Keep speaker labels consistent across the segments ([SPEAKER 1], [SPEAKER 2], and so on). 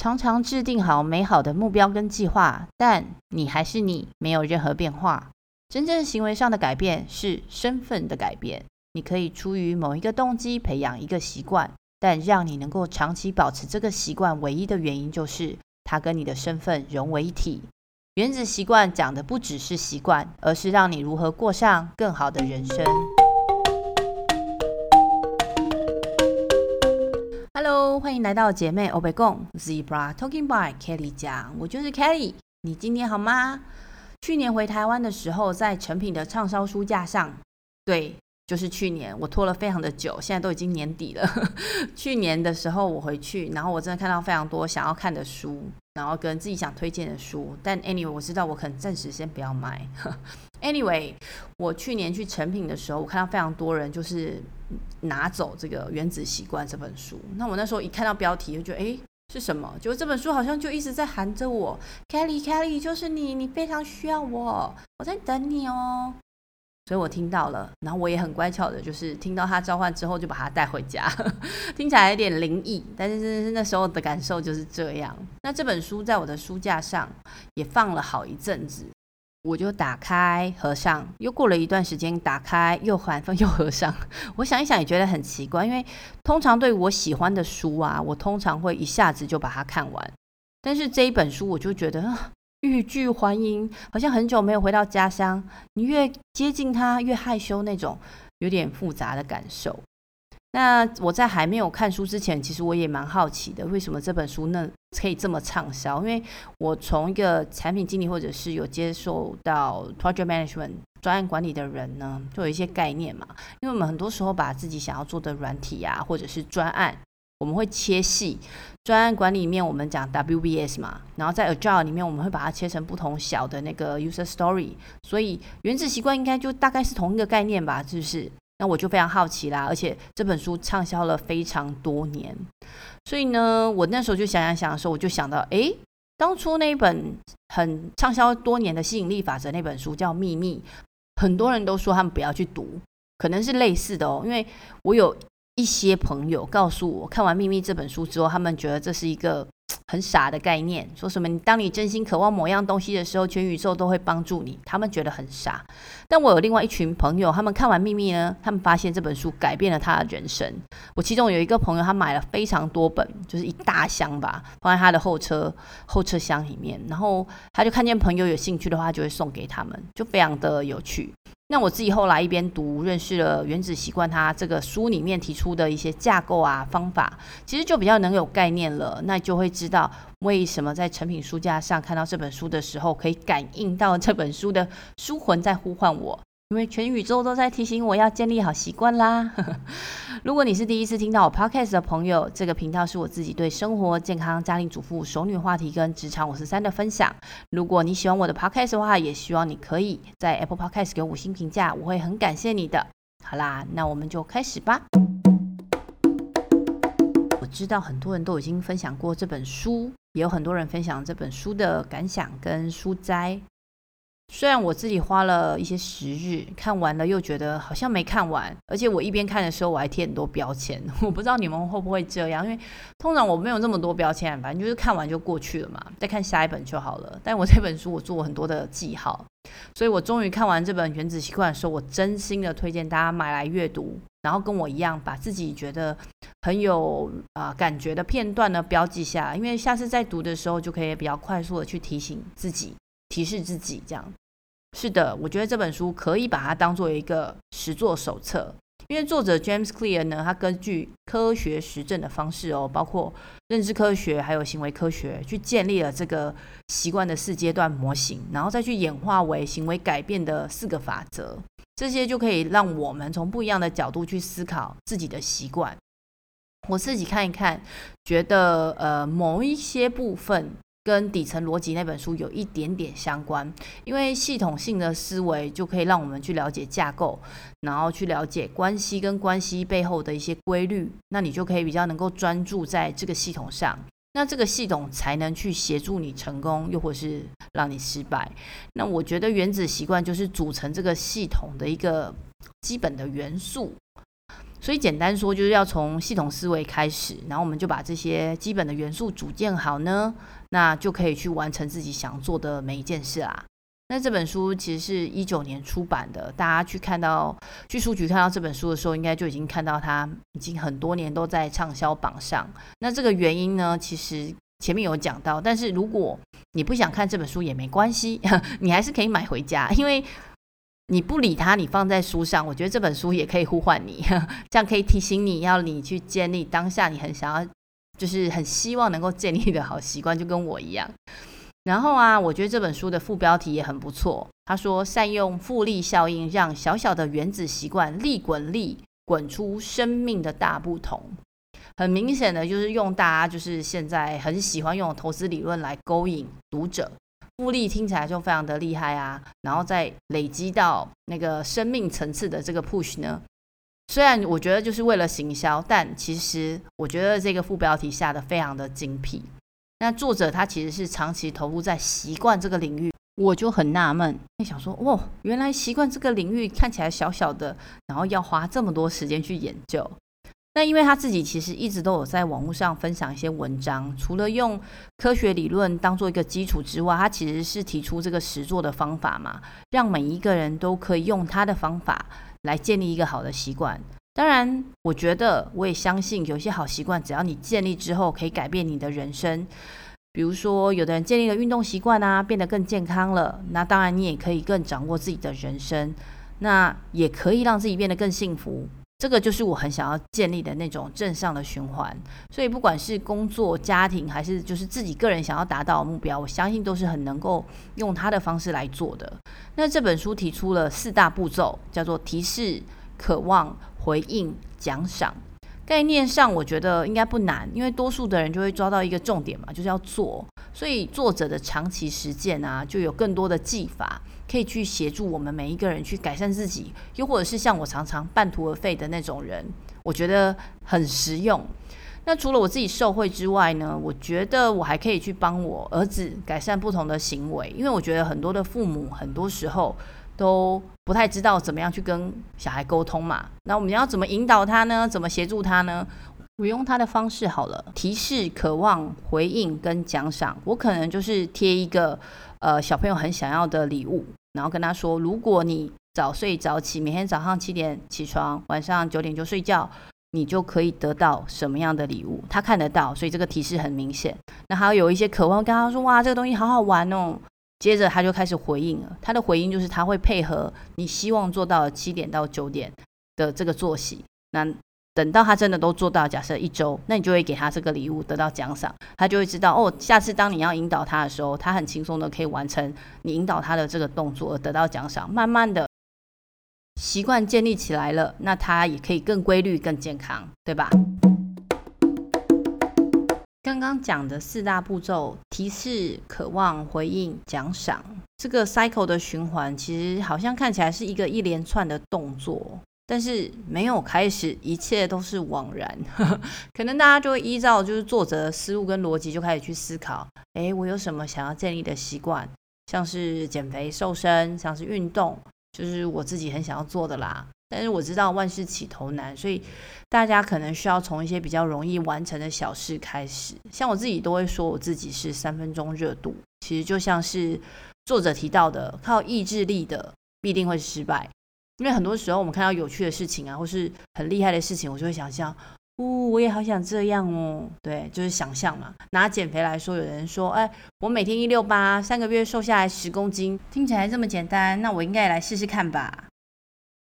[SPEAKER 1] 常常制定好美好的目标跟计划，但你还是你，没有任何变化。真正行为上的改变是身份的改变。你可以出于某一个动机培养一个习惯，但让你能够长期保持这个习惯，唯一的原因就是它跟你的身份融为一体。原子习惯讲的不只是习惯，而是让你如何过上更好的人生。Hello，欢迎来到姐妹欧北共 Zebra Talking by Kelly 家，我就是 Kelly。你今天好吗？去年回台湾的时候，在成品的畅销书架上，对，就是去年，我拖了非常的久，现在都已经年底了。去年的时候我回去，然后我真的看到非常多想要看的书，然后跟自己想推荐的书，但 anyway，我知道我可能暂时先不要买。Anyway，我去年去诚品的时候，我看到非常多人就是拿走这个《原子习惯》这本书。那我那时候一看到标题，就觉得诶，是什么？就这本书好像就一直在喊着我，Kelly，Kelly，就是你，你非常需要我，我在等你哦。所以我听到了，然后我也很乖巧的，就是听到他召唤之后，就把他带回家。听起来有点灵异，但是是那时候的感受就是这样。那这本书在我的书架上也放了好一阵子。我就打开合上，又过了一段时间，打开又反复又合上。我想一想也觉得很奇怪，因为通常对我喜欢的书啊，我通常会一下子就把它看完。但是这一本书，我就觉得欲拒还迎，好像很久没有回到家乡。你越接近他，越害羞那种，有点复杂的感受。那我在还没有看书之前，其实我也蛮好奇的，为什么这本书呢可以这么畅销？因为我从一个产品经理或者是有接受到 project management 专案管理的人呢，就有一些概念嘛。因为我们很多时候把自己想要做的软体啊，或者是专案，我们会切细。专案管理里面我们讲 WBS 嘛，然后在 Agile 里面我们会把它切成不同小的那个 user story。所以原子习惯应该就大概是同一个概念吧，是不是？那我就非常好奇啦，而且这本书畅销了非常多年，所以呢，我那时候就想想想的时候，我就想到，诶，当初那本很畅销多年的吸引力法则那本书叫《秘密》，很多人都说他们不要去读，可能是类似的哦，因为我有一些朋友告诉我，看完《秘密》这本书之后，他们觉得这是一个。很傻的概念，说什么你当你真心渴望某样东西的时候，全宇宙都会帮助你。他们觉得很傻，但我有另外一群朋友，他们看完《秘密》呢，他们发现这本书改变了他的人生。我其中有一个朋友，他买了非常多本，就是一大箱吧，放在他的后车后车厢里面。然后他就看见朋友有兴趣的话，就会送给他们，就非常的有趣。那我自己后来一边读，认识了《原子习惯》，它这个书里面提出的一些架构啊、方法，其实就比较能有概念了。那就会知道为什么在成品书架上看到这本书的时候，可以感应到这本书的书魂在呼唤我。因为全宇宙都在提醒我要建立好习惯啦。如果你是第一次听到我 podcast 的朋友，这个频道是我自己对生活、健康、家庭主妇、熟女话题跟职场五十三的分享。如果你喜欢我的 podcast 的话，也希望你可以在 Apple Podcast 给五星评价，我会很感谢你的。好啦，那我们就开始吧。我知道很多人都已经分享过这本书，也有很多人分享这本书的感想跟书摘。虽然我自己花了一些时日看完了，又觉得好像没看完，而且我一边看的时候我还贴很多标签，我不知道你们会不会这样，因为通常我没有这么多标签，反正就是看完就过去了嘛，再看下一本就好了。但我这本书我做了很多的记号，所以我终于看完这本《原子习惯》的时候，我真心的推荐大家买来阅读，然后跟我一样把自己觉得很有啊、感觉的片段呢标记下来，因为下次再读的时候就可以比较快速的去提醒自己。提示自己，这样是的，我觉得这本书可以把它当做一个实作手册，因为作者 James Clear 呢，他根据科学实证的方式哦，包括认知科学还有行为科学，去建立了这个习惯的四阶段模型，然后再去演化为行为改变的四个法则，这些就可以让我们从不一样的角度去思考自己的习惯。我自己看一看，觉得呃某一些部分。跟底层逻辑那本书有一点点相关，因为系统性的思维就可以让我们去了解架构，然后去了解关系跟关系背后的一些规律，那你就可以比较能够专注在这个系统上，那这个系统才能去协助你成功，又或是让你失败。那我觉得原子习惯就是组成这个系统的一个基本的元素。所以简单说，就是要从系统思维开始，然后我们就把这些基本的元素组建好呢，那就可以去完成自己想做的每一件事啦。那这本书其实是一九年出版的，大家去看到去书局看到这本书的时候，应该就已经看到它已经很多年都在畅销榜上。那这个原因呢，其实前面有讲到，但是如果你不想看这本书也没关系，你还是可以买回家，因为。你不理他，你放在书上，我觉得这本书也可以呼唤你，这样可以提醒你要你去建立当下你很想要，就是很希望能够建立的好习惯，就跟我一样。然后啊，我觉得这本书的副标题也很不错，他说善用复利效应，让小小的原子习惯利滚利，滚出生命的大不同。很明显的就是用大家就是现在很喜欢用投资理论来勾引读者。复利听起来就非常的厉害啊，然后再累积到那个生命层次的这个 push 呢，虽然我觉得就是为了行销，但其实我觉得这个副标题下得非常的精辟。那作者他其实是长期投入在习惯这个领域，我就很纳闷，你想说，哇，原来习惯这个领域看起来小小的，然后要花这么多时间去研究。那因为他自己其实一直都有在网络上分享一些文章，除了用科学理论当做一个基础之外，他其实是提出这个实作的方法嘛，让每一个人都可以用他的方法来建立一个好的习惯。当然，我觉得我也相信有些好习惯，只要你建立之后，可以改变你的人生。比如说，有的人建立了运动习惯啊，变得更健康了，那当然你也可以更掌握自己的人生，那也可以让自己变得更幸福。这个就是我很想要建立的那种正向的循环，所以不管是工作、家庭，还是就是自己个人想要达到的目标，我相信都是很能够用他的方式来做的。那这本书提出了四大步骤，叫做提示、渴望、回应、奖赏。概念上我觉得应该不难，因为多数的人就会抓到一个重点嘛，就是要做。所以作者的长期实践啊，就有更多的技法。可以去协助我们每一个人去改善自己，又或者是像我常常半途而废的那种人，我觉得很实用。那除了我自己受惠之外呢，我觉得我还可以去帮我儿子改善不同的行为，因为我觉得很多的父母很多时候都不太知道怎么样去跟小孩沟通嘛。那我们要怎么引导他呢？怎么协助他呢？我用他的方式好了，提示、渴望、回应跟奖赏。我可能就是贴一个呃小朋友很想要的礼物。然后跟他说，如果你早睡早起，每天早上七点起床，晚上九点就睡觉，你就可以得到什么样的礼物？他看得到，所以这个提示很明显。那还有一些渴望，跟他说，哇，这个东西好好玩哦。接着他就开始回应了，他的回应就是他会配合你希望做到七点到九点的这个作息。那等到他真的都做到，假设一周，那你就会给他这个礼物，得到奖赏，他就会知道哦，下次当你要引导他的时候，他很轻松的可以完成你引导他的这个动作，而得到奖赏。慢慢的习惯建立起来了，那他也可以更规律、更健康，对吧？刚刚讲的四大步骤：提示、渴望、回应、奖赏，这个 cycle 的循环，其实好像看起来是一个一连串的动作。但是没有开始，一切都是枉然。可能大家就会依照就是作者的思路跟逻辑，就开始去思考：诶，我有什么想要建立的习惯？像是减肥瘦身，像是运动，就是我自己很想要做的啦。但是我知道万事起头难，所以大家可能需要从一些比较容易完成的小事开始。像我自己都会说，我自己是三分钟热度。其实就像是作者提到的，靠意志力的必定会失败。因为很多时候我们看到有趣的事情啊，或是很厉害的事情，我就会想象，哦，我也好想这样哦。对，就是想象嘛。拿减肥来说，有人说，哎，我每天一六八，三个月瘦下来十公斤，听起来这么简单，那我应该也来试试看吧。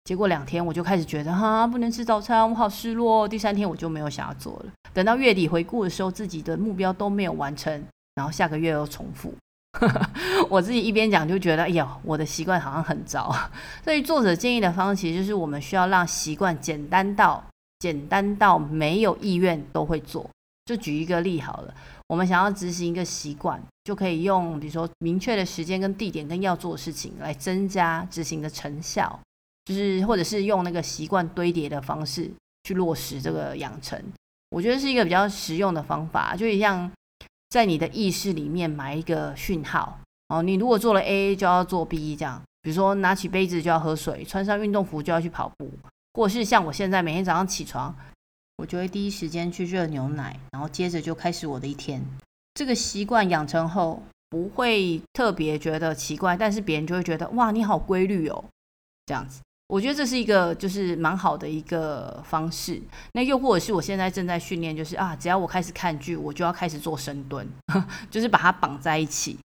[SPEAKER 1] 结果两天我就开始觉得，哈，不能吃早餐，我好失落。第三天我就没有想要做了。等到月底回顾的时候，自己的目标都没有完成，然后下个月又重复。我自己一边讲就觉得，哎呀，我的习惯好像很糟。所以作者建议的方式，其实就是我们需要让习惯简单到简单到没有意愿都会做。就举一个例好了，我们想要执行一个习惯，就可以用比如说明确的时间跟地点跟要做的事情来增加执行的成效，就是或者是用那个习惯堆叠的方式去落实这个养成。我觉得是一个比较实用的方法，就像。在你的意识里面埋一个讯号哦，你如果做了 A 就要做 B 这样，比如说拿起杯子就要喝水，穿上运动服就要去跑步，或是像我现在每天早上起床，我就会第一时间去热牛奶，然后接着就开始我的一天。这个习惯养成后，不会特别觉得奇怪，但是别人就会觉得哇，你好规律哦，这样子。我觉得这是一个就是蛮好的一个方式。那又或者是我现在正在训练，就是啊，只要我开始看剧，我就要开始做深蹲，就是把它绑在一起。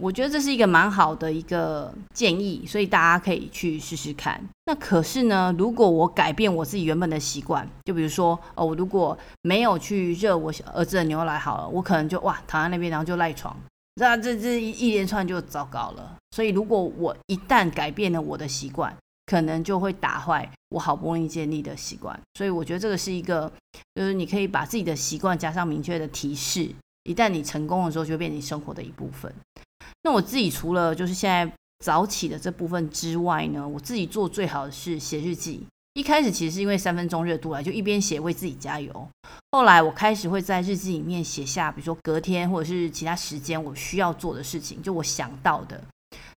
[SPEAKER 1] 我觉得这是一个蛮好的一个建议，所以大家可以去试试看。那可是呢，如果我改变我自己原本的习惯，就比如说哦，我如果没有去热我儿子的牛奶好了，我可能就哇躺在那边，然后就赖床，那这这一连串就糟糕了。所以如果我一旦改变了我的习惯，可能就会打坏我好不容易建立的习惯，所以我觉得这个是一个，就是你可以把自己的习惯加上明确的提示，一旦你成功的时候，就变成你生活的一部分。那我自己除了就是现在早起的这部分之外呢，我自己做最好的是写日记。一开始其实是因为三分钟热度来，就一边写为自己加油。后来我开始会在日记里面写下，比如说隔天或者是其他时间我需要做的事情，就我想到的。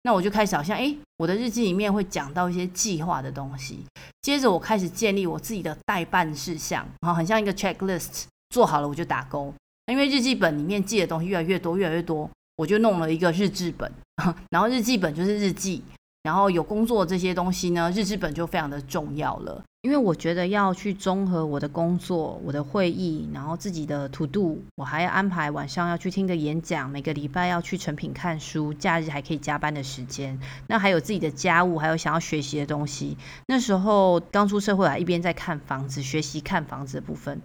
[SPEAKER 1] 那我就开始好像，哎，我的日记里面会讲到一些计划的东西。接着我开始建立我自己的待办事项，然后很像一个 checklist，做好了我就打勾。因为日记本里面记的东西越来越多，越来越多，我就弄了一个日志本，然后日记本就是日记。然后有工作这些东西呢，日志本就非常的重要了。因为我觉得要去综合我的工作、我的会议，然后自己的 to do，我还要安排晚上要去听个演讲，每个礼拜要去成品看书，假日还可以加班的时间。那还有自己的家务，还有想要学习的东西。那时候刚出社会啊，一边在看房子，学习看房子的部分，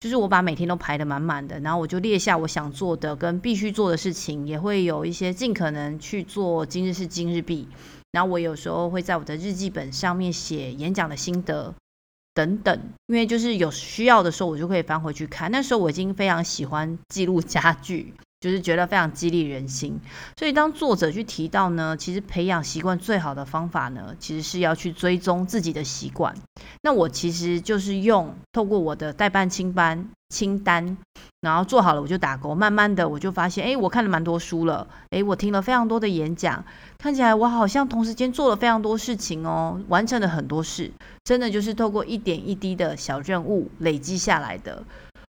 [SPEAKER 1] 就是我把每天都排得满满的，然后我就列下我想做的跟必须做的事情，也会有一些尽可能去做今日事今日毕。然后我有时候会在我的日记本上面写演讲的心得等等，因为就是有需要的时候，我就可以翻回去看。那时候我已经非常喜欢记录家具，就是觉得非常激励人心。所以当作者去提到呢，其实培养习惯最好的方法呢，其实是要去追踪自己的习惯。那我其实就是用透过我的代办清班清单。然后做好了我就打勾，慢慢的我就发现，哎，我看了蛮多书了，哎，我听了非常多的演讲，看起来我好像同时间做了非常多事情哦，完成了很多事，真的就是透过一点一滴的小任务累积下来的。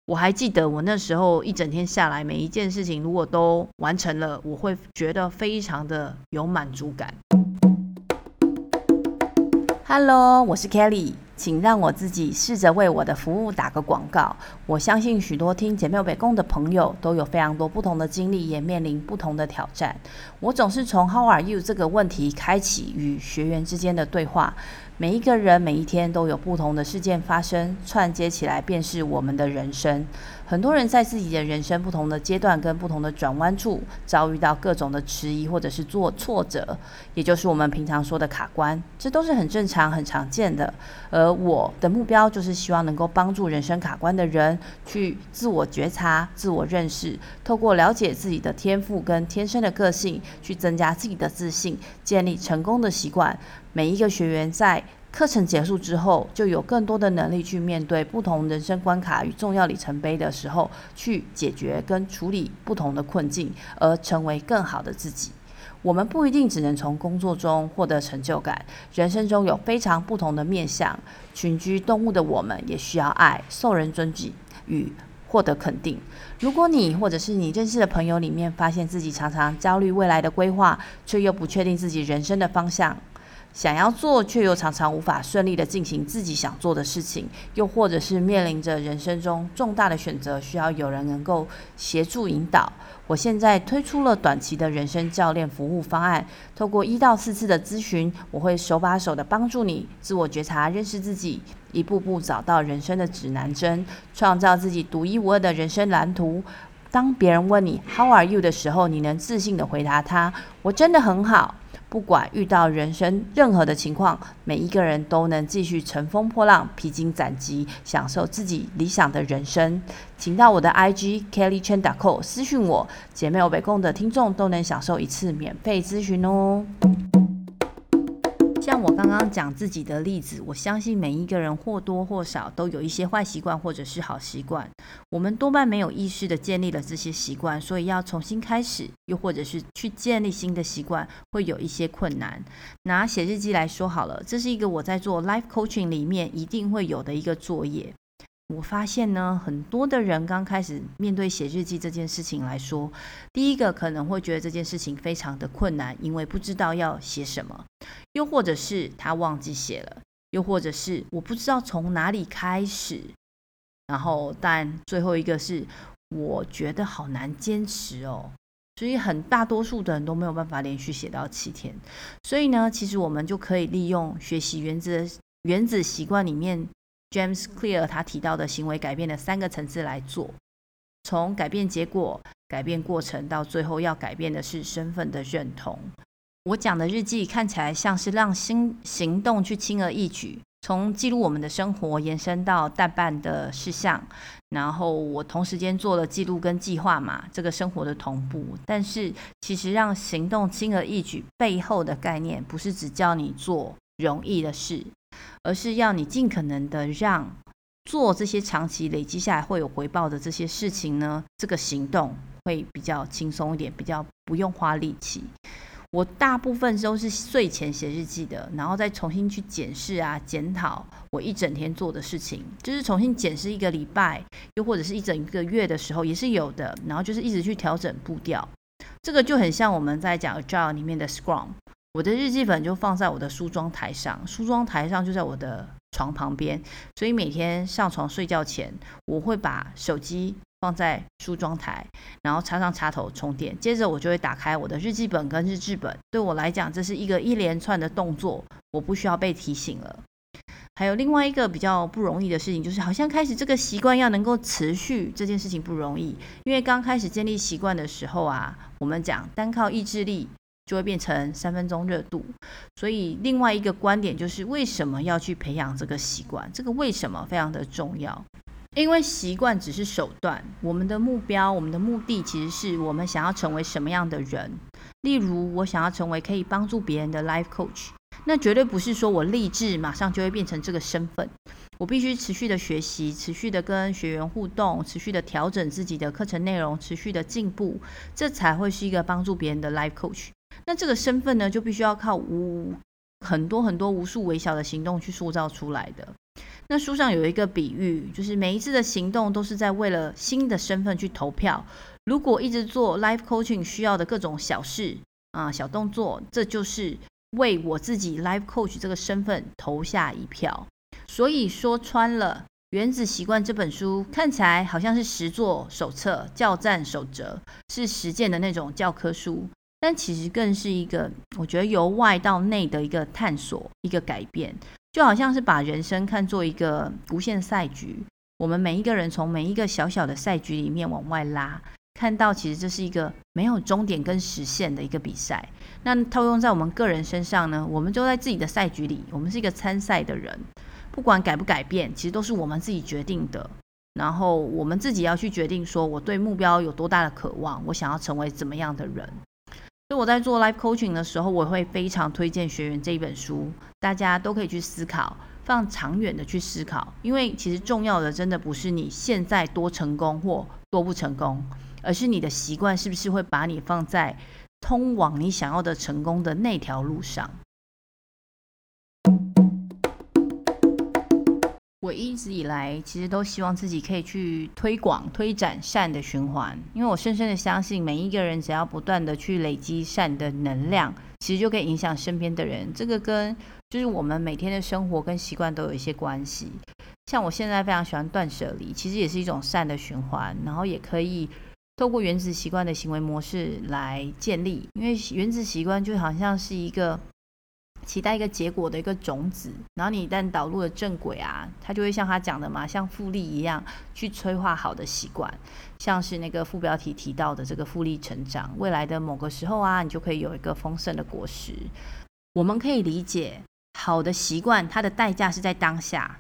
[SPEAKER 1] 我还记得我那时候一整天下来，每一件事情如果都完成了，我会觉得非常的有满足感。Hello，我是 Kelly。请让我自己试着为我的服务打个广告。我相信许多听姐妹北共的朋友都有非常多不同的经历，也面临不同的挑战。我总是从 “How are you” 这个问题开启与学员之间的对话。每一个人每一天都有不同的事件发生，串接起来便是我们的人生。很多人在自己的人生不同的阶段跟不同的转弯处，遭遇到各种的迟疑或者是做挫折，也就是我们平常说的卡关，这都是很正常、很常见的。而我的目标就是希望能够帮助人生卡关的人去自我觉察、自我认识，透过了解自己的天赋跟天生的个性，去增加自己的自信，建立成功的习惯。每一个学员在课程结束之后，就有更多的能力去面对不同人生关卡与重要里程碑的时候，去解决跟处理不同的困境，而成为更好的自己。我们不一定只能从工作中获得成就感，人生中有非常不同的面向。群居动物的我们也需要爱、受人尊敬与获得肯定。如果你或者是你认识的朋友里面，发现自己常常焦虑未来的规划，却又不确定自己人生的方向。想要做，却又常常无法顺利的进行自己想做的事情，又或者是面临着人生中重大的选择，需要有人能够协助引导。我现在推出了短期的人生教练服务方案，透过一到四次的咨询，我会手把手的帮助你自我觉察、认识自己，一步步找到人生的指南针，创造自己独一无二的人生蓝图。当别人问你 “How are you” 的时候，你能自信的回答他：“我真的很好。”不管遇到人生任何的情况，每一个人都能继续乘风破浪、披荆斩棘，享受自己理想的人生。请到我的 IG Kelly Chen d a c o 私讯我，姐妹有北共的听众都能享受一次免费咨询哦。刚刚讲自己的例子，我相信每一个人或多或少都有一些坏习惯或者是好习惯。我们多半没有意识的建立了这些习惯，所以要重新开始，又或者是去建立新的习惯，会有一些困难。拿写日记来说好了，这是一个我在做 life coaching 里面一定会有的一个作业。我发现呢，很多的人刚开始面对写日记这件事情来说，第一个可能会觉得这件事情非常的困难，因为不知道要写什么，又或者是他忘记写了，又或者是我不知道从哪里开始。然后，但最后一个是我觉得好难坚持哦，所以很大多数的人都没有办法连续写到七天。所以呢，其实我们就可以利用学习原子原子习惯里面。James Clear 他提到的行为改变的三个层次来做，从改变结果、改变过程到最后要改变的是身份的认同。我讲的日记看起来像是让新行动去轻而易举，从记录我们的生活延伸到待办的事项，然后我同时间做了记录跟计划嘛，这个生活的同步。但是其实让行动轻而易举背后的概念，不是只叫你做容易的事。而是要你尽可能的让做这些长期累积下来会有回报的这些事情呢，这个行动会比较轻松一点，比较不用花力气。我大部分都是睡前写日记的，然后再重新去检视啊、检讨我一整天做的事情，就是重新检视一个礼拜，又或者是一整个月的时候也是有的。然后就是一直去调整步调，这个就很像我们在讲 Agile 里面的 Scrum。我的日记本就放在我的梳妆台上，梳妆台上就在我的床旁边，所以每天上床睡觉前，我会把手机放在梳妆台，然后插上插头充电，接着我就会打开我的日记本跟日志本。对我来讲，这是一个一连串的动作，我不需要被提醒了。还有另外一个比较不容易的事情，就是好像开始这个习惯要能够持续，这件事情不容易，因为刚开始建立习惯的时候啊，我们讲单靠意志力。就会变成三分钟热度，所以另外一个观点就是为什么要去培养这个习惯？这个为什么非常的重要？因为习惯只是手段，我们的目标、我们的目的其实是我们想要成为什么样的人。例如，我想要成为可以帮助别人的 life coach，那绝对不是说我立志马上就会变成这个身份。我必须持续的学习，持续的跟学员互动，持续的调整自己的课程内容，持续的进步，这才会是一个帮助别人的 life coach。那这个身份呢，就必须要靠无很多很多无数微小的行动去塑造出来的。那书上有一个比喻，就是每一次的行动都是在为了新的身份去投票。如果一直做 life coaching 需要的各种小事啊、小动作，这就是为我自己 life coach 这个身份投下一票。所以说穿了，《原子习惯》这本书看起来好像是实作手册、教战守则，是实践的那种教科书。但其实更是一个，我觉得由外到内的一个探索，一个改变，就好像是把人生看作一个无限赛局。我们每一个人从每一个小小的赛局里面往外拉，看到其实这是一个没有终点跟实现的一个比赛。那套用在我们个人身上呢，我们就在自己的赛局里，我们是一个参赛的人，不管改不改变，其实都是我们自己决定的。然后我们自己要去决定，说我对目标有多大的渴望，我想要成为怎么样的人。所以我在做 life coaching 的时候，我会非常推荐学员这一本书，大家都可以去思考，放长远的去思考。因为其实重要的真的不是你现在多成功或多不成功，而是你的习惯是不是会把你放在通往你想要的成功的那条路上。我一直以来其实都希望自己可以去推广、推展善的循环，因为我深深的相信，每一个人只要不断的去累积善的能量，其实就可以影响身边的人。这个跟就是我们每天的生活跟习惯都有一些关系。像我现在非常喜欢断舍离，其实也是一种善的循环，然后也可以透过原子习惯的行为模式来建立，因为原子习惯就好像是一个。期待一个结果的一个种子，然后你一旦导入了正轨啊，它就会像他讲的嘛，像复利一样去催化好的习惯，像是那个副标题提到的这个复利成长，未来的某个时候啊，你就可以有一个丰盛的果实。我们可以理解，好的习惯它的代价是在当下，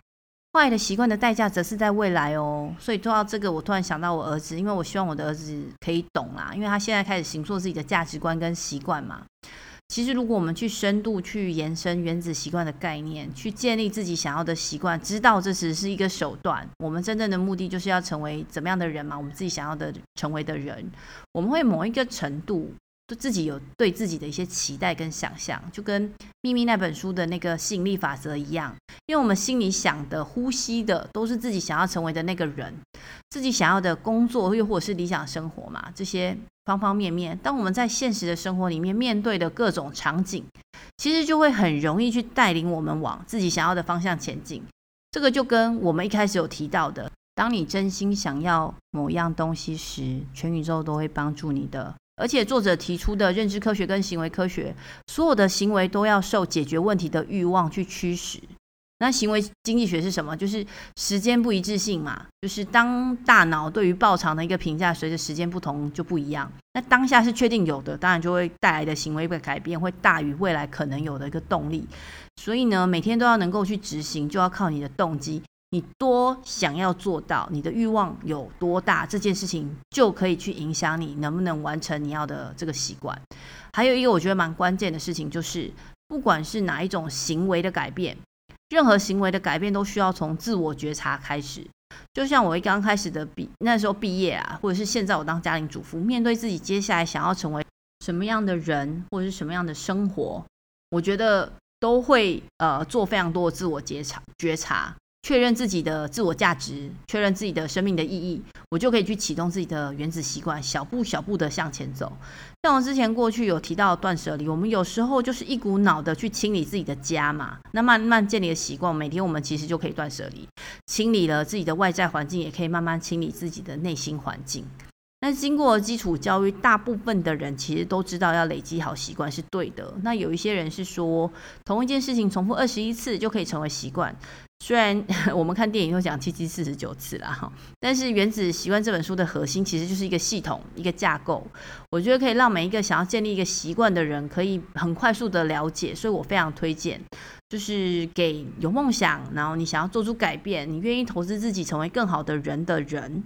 [SPEAKER 1] 坏的习惯的代价则是在未来哦。所以做到这个，我突然想到我儿子，因为我希望我的儿子可以懂啦，因为他现在开始形塑自己的价值观跟习惯嘛。其实，如果我们去深度去延伸原子习惯的概念，去建立自己想要的习惯，知道这只是一个手段，我们真正的目的就是要成为怎么样的人嘛？我们自己想要的成为的人，我们会某一个程度。就自己有对自己的一些期待跟想象，就跟《秘密》那本书的那个吸引力法则一样，因为我们心里想的、呼吸的，都是自己想要成为的那个人，自己想要的工作，又或者是理想生活嘛，这些方方面面。当我们在现实的生活里面面对的各种场景，其实就会很容易去带领我们往自己想要的方向前进。这个就跟我们一开始有提到的，当你真心想要某样东西时，全宇宙都会帮助你的。而且作者提出的认知科学跟行为科学，所有的行为都要受解决问题的欲望去驱使。那行为经济学是什么？就是时间不一致性嘛。就是当大脑对于报偿的一个评价随着时间不同就不一样。那当下是确定有的，当然就会带来的行为的改变会大于未来可能有的一个动力。所以呢，每天都要能够去执行，就要靠你的动机。你多想要做到，你的欲望有多大，这件事情就可以去影响你能不能完成你要的这个习惯。还有一个我觉得蛮关键的事情，就是不管是哪一种行为的改变，任何行为的改变都需要从自我觉察开始。就像我一刚开始的毕那时候毕业啊，或者是现在我当家庭主妇，面对自己接下来想要成为什么样的人，或者是什么样的生活，我觉得都会呃做非常多的自我觉察觉察。确认自己的自我价值，确认自己的生命的意义，我就可以去启动自己的原子习惯，小步小步的向前走。像我之前过去有提到断舍离，我们有时候就是一股脑的去清理自己的家嘛，那慢慢建立的习惯，每天我们其实就可以断舍离，清理了自己的外在环境，也可以慢慢清理自己的内心环境。那经过基础教育，大部分的人其实都知道要累积好习惯是对的。那有一些人是说，同一件事情重复二十一次就可以成为习惯。虽然 我们看电影都讲七七四十九次啦，哈，但是《原子习惯》这本书的核心其实就是一个系统、一个架构。我觉得可以让每一个想要建立一个习惯的人可以很快速的了解，所以我非常推荐，就是给有梦想，然后你想要做出改变，你愿意投资自己成为更好的人的人，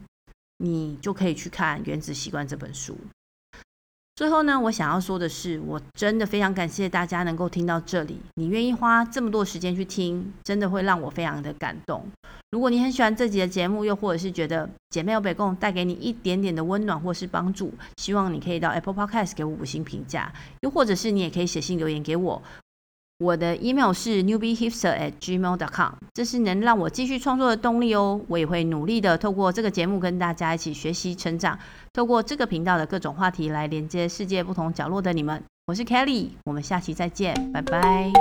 [SPEAKER 1] 你就可以去看《原子习惯》这本书。最后呢，我想要说的是，我真的非常感谢大家能够听到这里。你愿意花这么多时间去听，真的会让我非常的感动。如果你很喜欢这集的节目，又或者是觉得姐妹有北共带给你一点点的温暖或是帮助，希望你可以到 Apple Podcast 给我五星评价，又或者是你也可以写信留言给我。我的 email 是 newbiehipster at gmail.com，这是能让我继续创作的动力哦。我也会努力的透过这个节目跟大家一起学习成长，透过这个频道的各种话题来连接世界不同角落的你们。我是 Kelly，我们下期再见，拜拜。